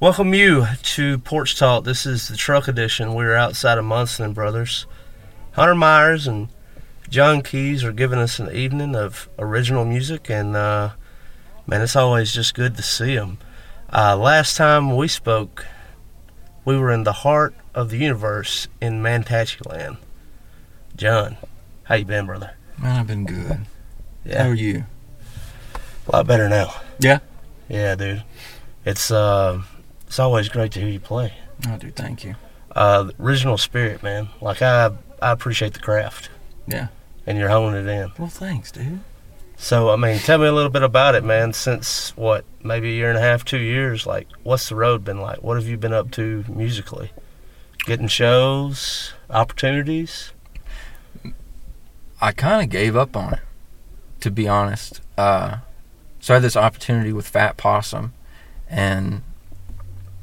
Welcome you to Porch Talk. This is the truck edition. We're outside of Munson Brothers. Hunter Myers and John Keys are giving us an evening of original music, and uh, man, it's always just good to see them. Uh, last time we spoke, we were in the heart of the universe in Mantachie John, how you been, brother? Man, I've been good. Yeah. How are you? A lot better now. Yeah. Yeah, dude. It's uh, it's always great to hear you play. I do. Thank you. Uh, original spirit, man. Like I, I appreciate the craft. Yeah. And you're honing it in. Well, thanks, dude. So, I mean, tell me a little bit about it, man. Since what, maybe a year and a half, two years. Like, what's the road been like? What have you been up to musically? Getting shows, opportunities. I kind of gave up on it, to be honest. Uh, so I had this opportunity with Fat Possum, and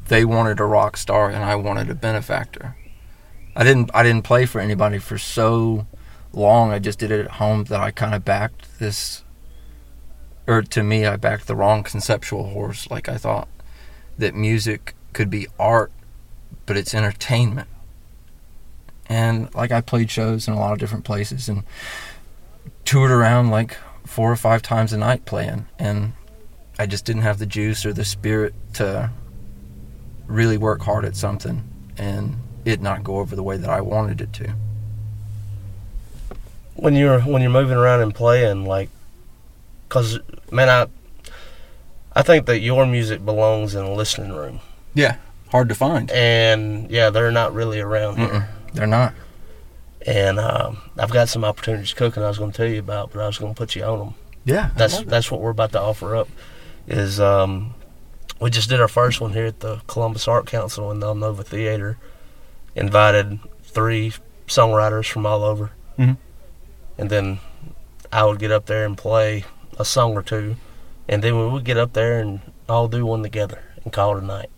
they wanted a rock star, and I wanted a benefactor. I didn't. I didn't play for anybody for so long. I just did it at home that I kind of backed this, or to me, I backed the wrong conceptual horse. Like I thought that music could be art, but it's entertainment and like I played shows in a lot of different places and toured around like four or five times a night playing and I just didn't have the juice or the spirit to really work hard at something and it not go over the way that I wanted it to. When you're when you're moving around and playing, like, cause man, I I think that your music belongs in a listening room. Yeah, hard to find. And yeah, they're not really around Mm-mm. here. They're not. And um, I've got some opportunities cooking. I was going to tell you about, but I was going to put you on them. Yeah, that's that's what we're about to offer up. Is um, we just did our first one here at the Columbus Art Council in the Nova Theater. Invited three songwriters from all over, mm-hmm. and then I would get up there and play a song or two, and then we would get up there and all do one together and call it a night.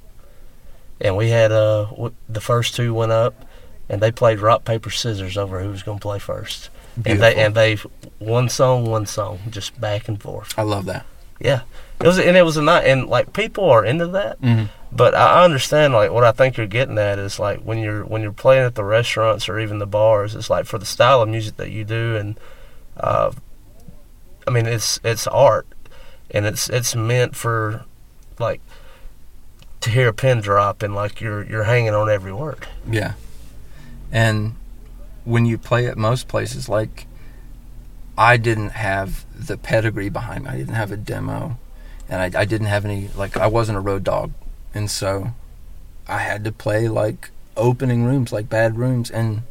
And we had uh, the first two went up and they played rock paper scissors over who was going to play first. Beautiful. And they and they one song, one song, just back and forth. I love that. Yeah, it was and it was a night, and like people are into that. Mm-hmm. But I understand like what I think you're getting at is like when you're when you're playing at the restaurants or even the bars, it's like for the style of music that you do, and uh, I mean it's it's art, and it's it's meant for like to hear a pin drop and like you're you're hanging on every word. Yeah. And when you play at most places, like I didn't have the pedigree behind me. I didn't have a demo, and I, I didn't have any like I wasn't a road dog, and so I had to play like opening rooms, like bad rooms, and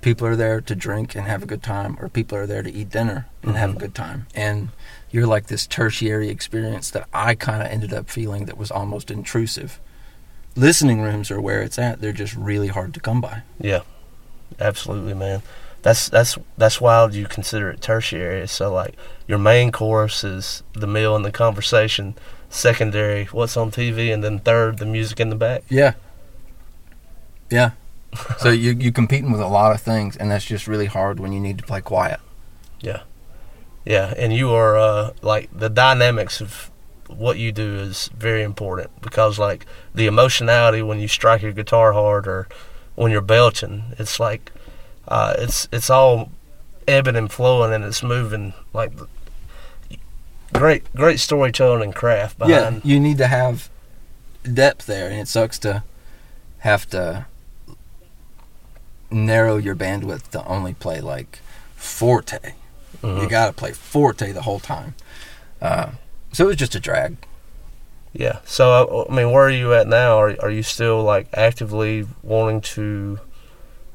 people are there to drink and have a good time, or people are there to eat dinner and mm-hmm. have a good time, and you're like this tertiary experience that I kind of ended up feeling that was almost intrusive listening rooms are where it's at. They're just really hard to come by. Yeah, absolutely, man. That's that's that's why you consider it tertiary. So like your main course is the meal and the conversation. Secondary, what's on TV, and then third, the music in the back. Yeah. Yeah. so you you competing with a lot of things, and that's just really hard when you need to play quiet. Yeah. Yeah, and you are uh, like the dynamics of what you do is very important because like the emotionality when you strike your guitar hard or when you're belching, it's like uh, it's it's all ebbing and flowing and it's moving like great great storytelling and craft behind. Yeah, you need to have depth there, and it sucks to have to narrow your bandwidth to only play like forte. Mhm. You got to play forte the whole time. Uh, so it was just a drag. Yeah. So uh, I mean, where are you at now? Are are you still like actively wanting to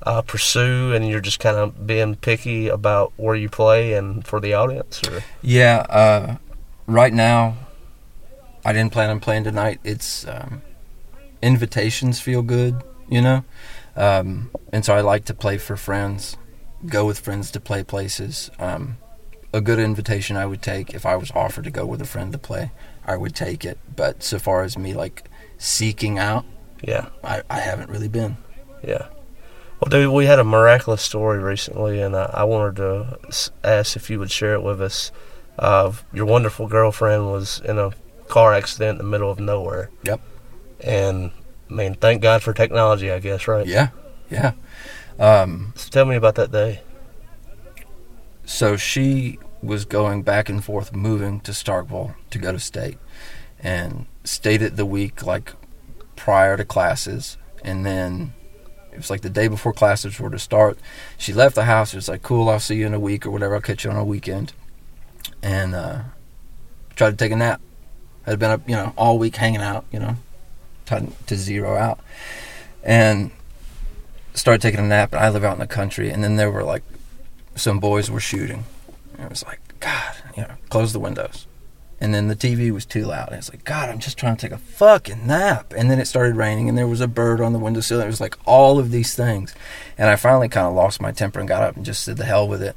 uh, pursue, and you're just kind of being picky about where you play and for the audience? Or Yeah, uh, right now, I didn't plan on playing tonight. It's um, invitations feel good, you know, um, and so I like to play for friends, go with friends to play places. Um, a good invitation I would take if I was offered to go with a friend to play, I would take it. But so far as me like seeking out, yeah, I, I haven't really been. yeah. Well, dude, we had a miraculous story recently, and I, I wanted to ask if you would share it with us. Uh, your wonderful girlfriend was in a car accident in the middle of nowhere. Yep. And I mean, thank God for technology, I guess, right? Yeah, yeah. Um, So tell me about that day. So she was going back and forth, moving to Starkville to go to state, and stayed at the week like prior to classes, and then it was like the day before classes were to start. She left the house. It was like, "Cool, I'll see you in a week or whatever. I'll catch you on a weekend," and uh, tried to take a nap. Had been up, you know, all week hanging out, you know, trying to zero out, and started taking a nap. And I live out in the country, and then there were like some boys were shooting. And it was like, God, you know, close the windows. And then the TV was too loud. And it's like, God, I'm just trying to take a fucking nap. And then it started raining, and there was a bird on the windowsill. It was like all of these things. And I finally kind of lost my temper and got up and just said, the hell with it.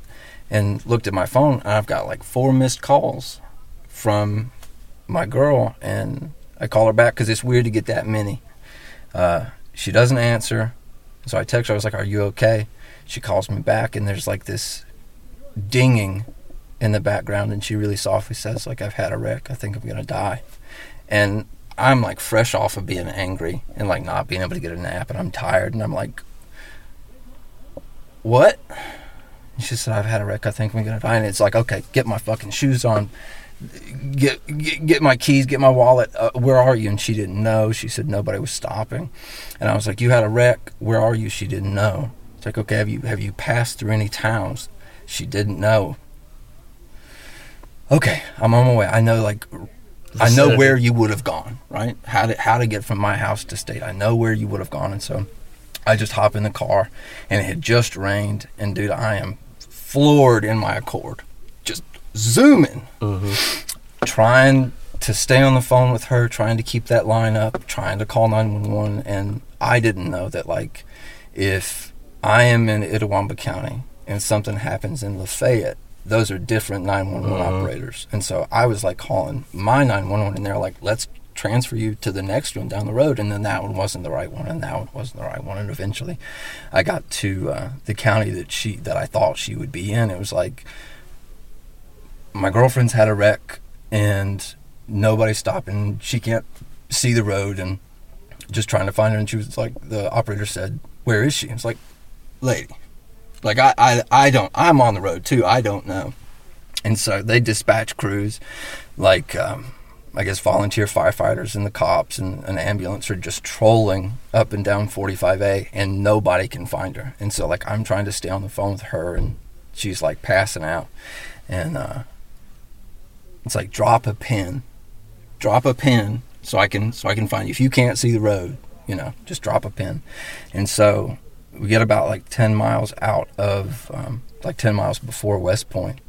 And looked at my phone, and I've got like four missed calls from my girl. And I call her back because it's weird to get that many. Uh, she doesn't answer. So I text her, I was like, Are you okay? She calls me back, and there's like this dinging in the background, and she really softly says, like, I've had a wreck. I think I'm gonna die. And I'm like fresh off of being angry and like not being able to get a nap, and I'm tired, and I'm like, What? And she said, I've had a wreck. I think I'm gonna die. And it's like, okay, get my fucking shoes on. Get, get get my keys, get my wallet. Uh, where are you? And she didn't know. She said nobody was stopping, and I was like, "You had a wreck. Where are you?" She didn't know. It's like, okay, have you have you passed through any towns? She didn't know. Okay, I'm on my way. I know like I know where you would have gone, right? How to how to get from my house to state. I know where you would have gone, and so I just hop in the car, and it had just rained, and dude, I am floored in my Accord, just zooming, mm-hmm. trying to stay on the phone with her, trying to keep that line up, trying to call nine one one, and I didn't know that like if I am in Itawamba County and something happens in Lafayette, those are different 911 operators. And so I was like calling my 911 and they're like, let's transfer you to the next one down the road. And then that one wasn't the right one and that one wasn't the right one. And eventually I got to uh, the county that she, that I thought she would be in. It was like, my girlfriend's had a wreck and nobody's stopping. She can't see the road and just trying to find her. And she was like, the operator said, where is she? It's like, lady, like I, I, I don't, I'm on the road too. I don't know. And so they dispatch crews like, um, I guess volunteer firefighters and the cops and an ambulance are just trolling up and down 45A and nobody can find her. And so like I'm trying to stay on the phone with her and she's like passing out. And uh, it's like drop a pin, drop a pin so I can so I can find you. If you can't see the road, you know, just drop a pin. And so we get about like 10 miles out of um, like 10 miles before West Point,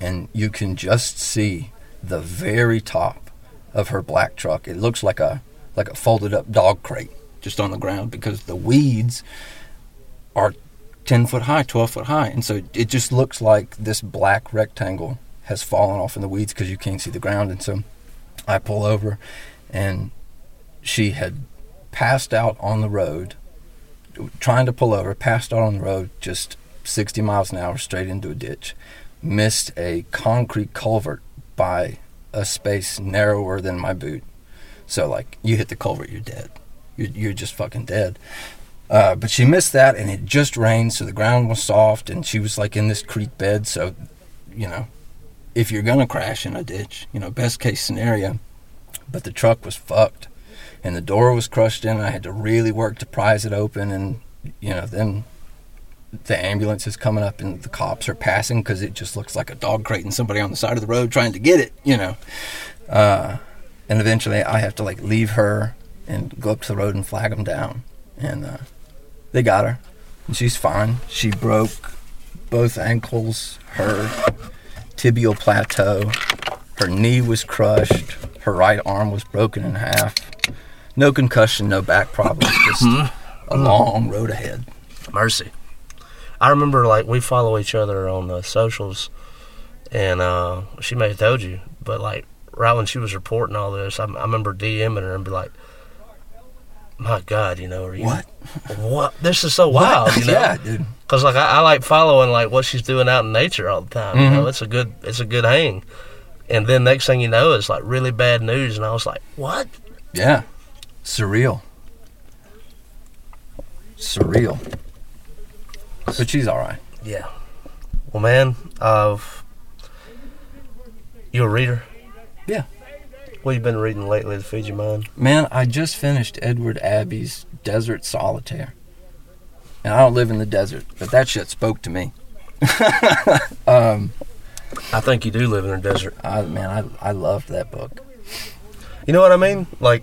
and you can just see the very top of her black truck. It looks like a like a folded up dog crate just on the ground because the weeds are 10 foot high, 12 foot high. And so it just looks like this black rectangle has fallen off in the weeds because you can't see the ground. And so I pull over and she had passed out on the road, trying to pull over, passed out on the road just 60 miles an hour straight into a ditch, missed a concrete culvert by a space narrower than my boot. So, like, you hit the culvert, you're dead. You're, you're just fucking dead. Uh, but she missed that, and it just rained, so the ground was soft, and she was like in this creek bed, so, you know, if you're gonna crash in a ditch, you know, best case scenario. But the truck was fucked, and the door was crushed in. I had to really work to prise it open, and you know, then the ambulance is coming up and the cops are passing because it just looks like a dog crate and somebody on the side of the road trying to get it, you know. Uh, and eventually, I have to like leave her and go up to the road and flag them down, and uh, they got her, and she's fine. She broke both ankles, her tibial plateau, her knee was crushed, her right arm was broken in half. No concussion, no back problems, just a long road ahead. Mercy. I remember like we follow each other on the socials, and uh, she may have told you, but like right when she was reporting all this, I, I remember DMing her and be like, "My God, you know, are you, What? What? This is so wild, you know." yeah, dude. Cause like I, I like following like what she's doing out in nature all the time. You know, it's a good it's a good hang. And then next thing you know, it's like really bad news, and I was like, "What?" Yeah. Surreal. Surreal. But she's all right. Yeah. Well, man, uh, you a reader? Yeah. What you been reading lately to feed your mind? Man, I just finished Edward Abbey's Desert Solitaire. And I don't live in the desert, but that shit spoke to me. um, I think you do live in a desert. I, man, I, I loved that book. You know what I mean? Like,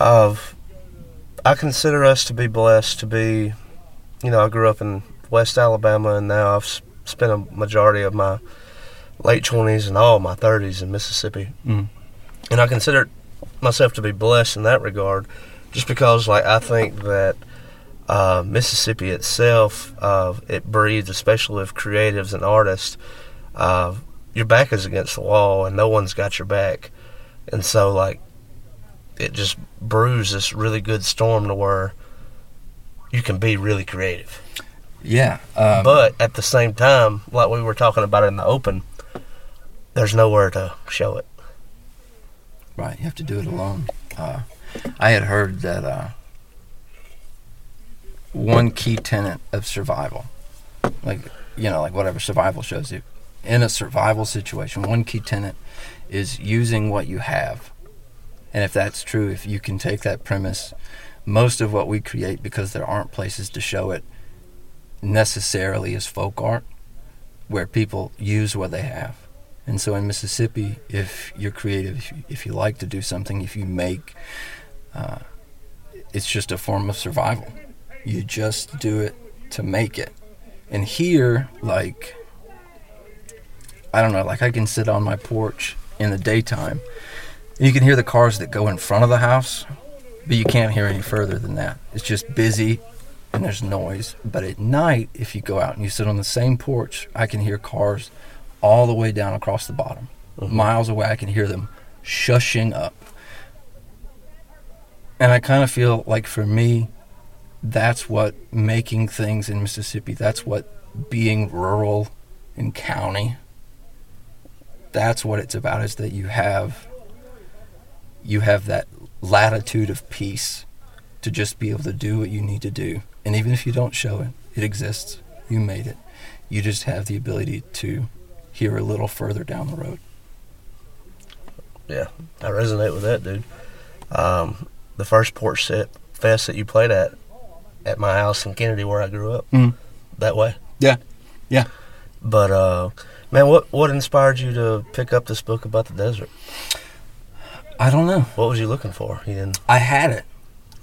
Of I consider us to be blessed to be, you know, I grew up in West Alabama and now I've spent a majority of my late 20s and all my 30s in Mississippi. Mm. And I consider myself to be blessed in that regard just because, like, I think that uh, Mississippi itself, uh, it breeds, especially with creatives and artists, uh, your back is against the wall and no one's got your back. And so, like, it just brews this really good storm to where you can be really creative. Yeah. Um, But at the same time, like we were talking about in the open, there's nowhere to show it. Right, you have to do it alone. Uh, I had heard that uh, one key tenet of survival, like you know, like whatever survival shows you, in a survival situation, one key tenet is using what you have. And if that's true, if you can take that premise, most of what we create, because there aren't places to show it, necessarily is folk art, where people use what they have. And so in Mississippi, if you're creative, if you, if you like to do something, if you make, uh, it's just a form of survival. You just do it to make it. And here, like, I don't know, like I can sit on my porch in the daytime, and you can hear the cars that go in front of the house, but you can't hear any further than that. It's just busy and there's noise. But at night, if you go out and you sit on the same porch, I can hear cars all the way down across the bottom. Mm-hmm. Miles away, I can hear them shushing up. And I kind of feel like for me, that's what making things in Mississippi, that's what being rural in county that's what it's about is that you have you have that latitude of peace to just be able to do what you need to do and even if you don't show it it exists you made it you just have the ability to hear a little further down the road Yeah, I resonate with that, dude. Um, the first porch set fest that you played at, at my house in Kennedy, where I grew up, Mhm. that way. yeah yeah But uh, man, what what inspired you to pick up this book about the desert? I don't know What was you looking for? You didn't. I had it.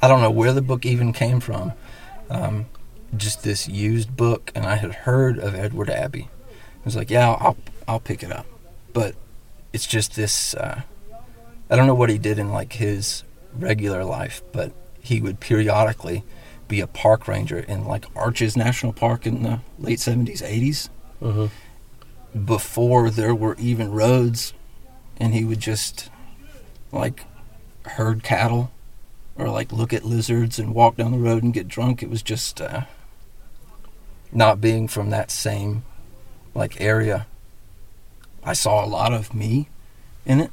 I don't know where the book even came from. Um, just this used book, and I had heard of Edward Abbey. I was like, yeah, I'll I'll pick it up, but it's just this. Uh, I don't know what he did in like his regular life, but he would periodically be a park ranger in like Arches National Park in the late seventies, eighties, Mhm. before there were even roads, and he would just like herd cattle or like look at lizards and walk down the road and get drunk. It was just uh, not being from that same like area. I saw a lot of me in it,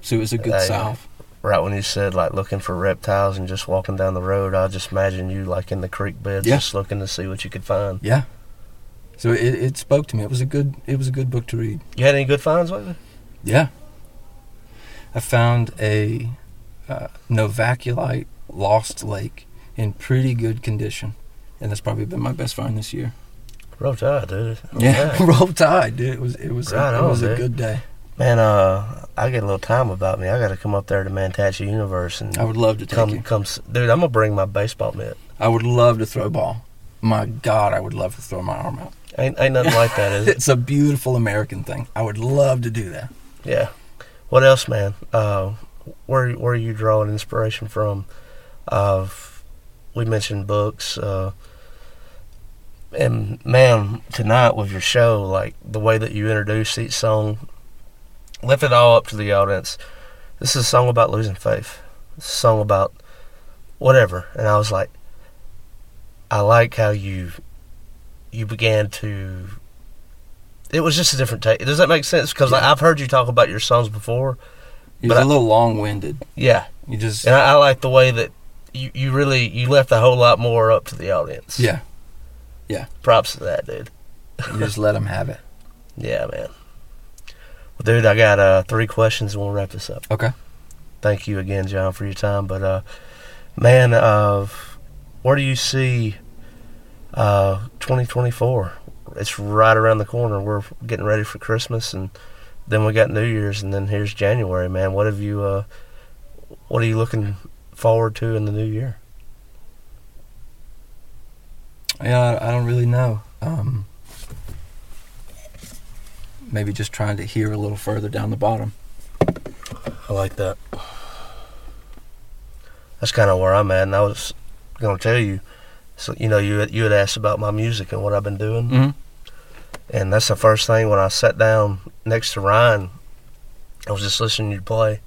so it was a good salve. Right when you said like looking for reptiles and just walking down the road, I just imagine you like in the creek beds, Yeah. just looking to see what you could find. Yeah. So it, it spoke to me. It was a good it was a good book to read. You had any good finds lately? Yeah. I found a uh, Novaculite lost lake in pretty good condition, and that's probably been my best find this year. Roll tide, dude. Yeah, roll tide, dude. It was it was Right it on, was a good day. Man, uh, I get a little time about me. I got to come up there to Mantachie Universe and I would love to take come, come, dude. I'm gonna bring my baseball mitt. I would love to throw ball. My God, I would love to throw my arm out. Ain't, ain't nothing like that, is it? It's a beautiful American thing. I would love to do that. Yeah. What else, man? Uh, where where are you drawing inspiration from? We mentioned books, uh, and man, tonight with your show, like the way that you introduce each song, left it all up to the audience. This is a song about losing faith. It's a song about whatever, and I was like, I like how you you began to it was just a different take. Does that make sense? Because Yeah. I've heard you talk about your songs before. It But was I- a little long-winded. Yeah, You just and I, I like the way that you, you really you left a whole lot more up to the audience. Yeah. Yeah, props to that, dude. you just let them have it. Yeah, man. Well, dude, I got uh, three questions and we'll wrap this up. Okay. Thank you again, John, for your time. But uh, man, uh, where do you see uh, 2024? It's right around the corner. We're getting ready for Christmas, and then we got New Year's, and then here's January. Man, what have you? Uh, what are you looking forward to in the new year? Yeah, I don't really know. Um, maybe just trying to hear a little further down the bottom. I like that. That's kind of where I'm at, and I was gonna tell you. So you know, you had, you had asked about my music and what I've been doing. Mm-hmm. And that's the first thing when I sat down next to Ryan, I was just listening to you play.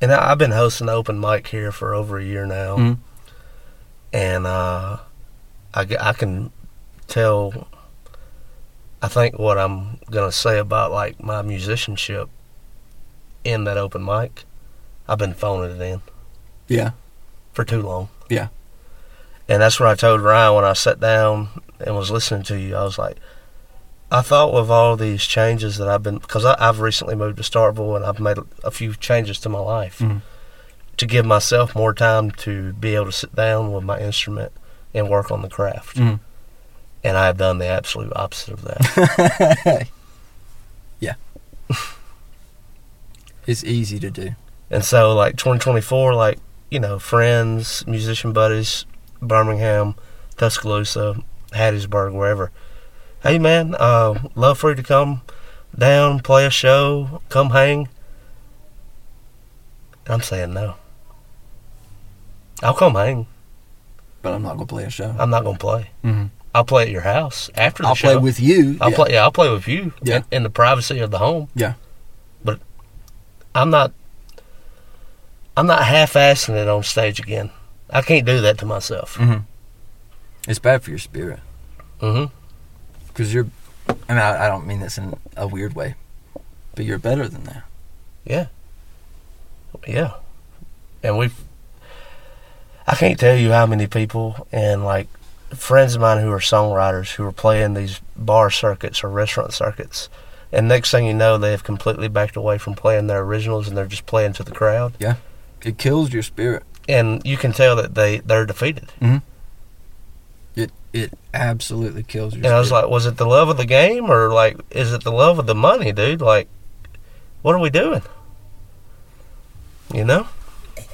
And I, I've been hosting open mic here for over a year now. Mhm. And uh, I, I can tell, I think what I'm going to say about like my musicianship in that open mic, I've been phoning it in Yeah. for too long. Yeah. And that's what I told Ryan when I sat down and was listening to you. I was like, I thought with all these changes that I've been, because I've recently moved to Starkville and I've made a, few changes to my life Mhm. to give myself more time to be able to sit down with my instrument and work on the craft. Mhm. And I have done the absolute opposite of that. yeah. it's easy to do. And so, like 2024, like you know, friends, musician buddies, Birmingham, Tuscaloosa, Hattiesburg, wherever. Hey, man, uh, love for you to come down, play a show, come hang. I'm saying no. I'll come hang. But I'm not gonna play a show. I'm not gonna play. Mm-hmm. I'll play at your house after the show. I'll play with you. I'll yeah. play. Yeah, I'll play with you. Yeah. In, in the privacy of the home. Yeah. But I'm not. I'm not half-assing it on stage again. I can't do that to myself. Mm-hmm. It's bad for your spirit Mm-hmm. because you're. I mean, I, I don't mean this in a weird way, but you're better than that. Yeah. Yeah. And we've, I can't tell you how many people and like friends of mine who are songwriters who are playing these bar circuits or restaurant circuits. And next thing you know, they have completely backed away from playing their originals and they're just playing to the crowd. Yeah, it kills your spirit. And you can tell that they, they're defeated. Mm-hmm. It it absolutely kills you. And I was like, was it the love of the game or like, is it the love of the money, dude? Like, what are we doing? You know?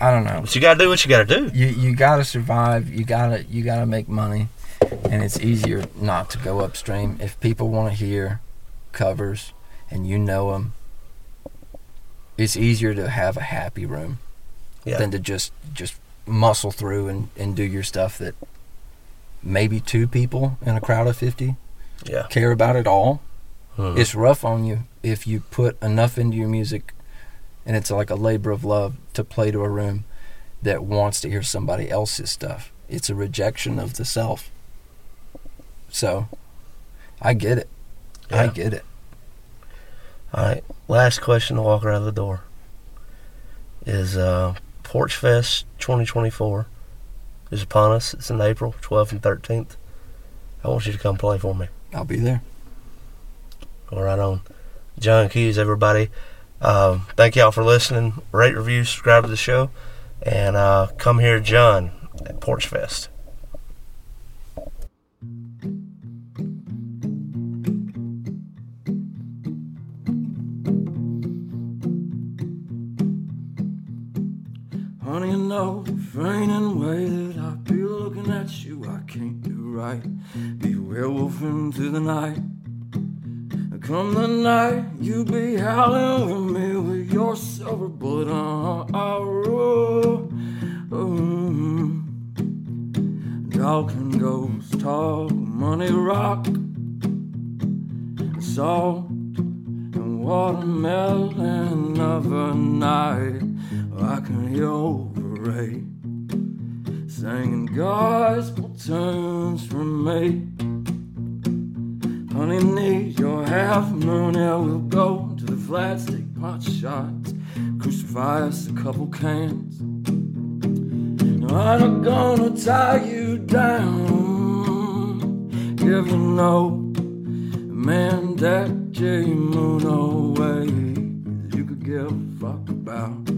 I don't know. But you gotta do what you gotta do. You you gotta survive. You gotta you gotta make money, and it's easier not to go upstream if people want to hear covers and you know them. It's easier to have a happy room Yeah. than to just just muscle through and, and do your stuff that maybe two people in a crowd of 50 Yeah. care about it all. Mhm. It's rough on you if you put enough into your music and it's like a labor of love to play to a room that wants to hear somebody else's stuff. It's a rejection of the self. So I get it. I get it. All right. Last question to walk around the door is uh, Porch Fest 2024 is upon us. It's in April 12th and 13th. I want you to come play for me. I'll be there. All right on. John Keys, everybody. Um, thank y'all for listening. Rate, review, subscribe to the show, and uh, come here, John, at Porch Fest. Raining way that I be looking at you, I can't do right. Be werewolf into the night. Come the night, you be howling with me with your silver bullet on. Oh, oh. Dog and ghost talk, money rock, salt and watermelon of a night. I can hear overrate singing gospel tunes from me. Honey, need your half moon, yeah, we'll go to the flats, take pot shots, crucify us a couple cans. No, I'm not gonna tie you down, give you no man that J Moon away you could give a fuck about.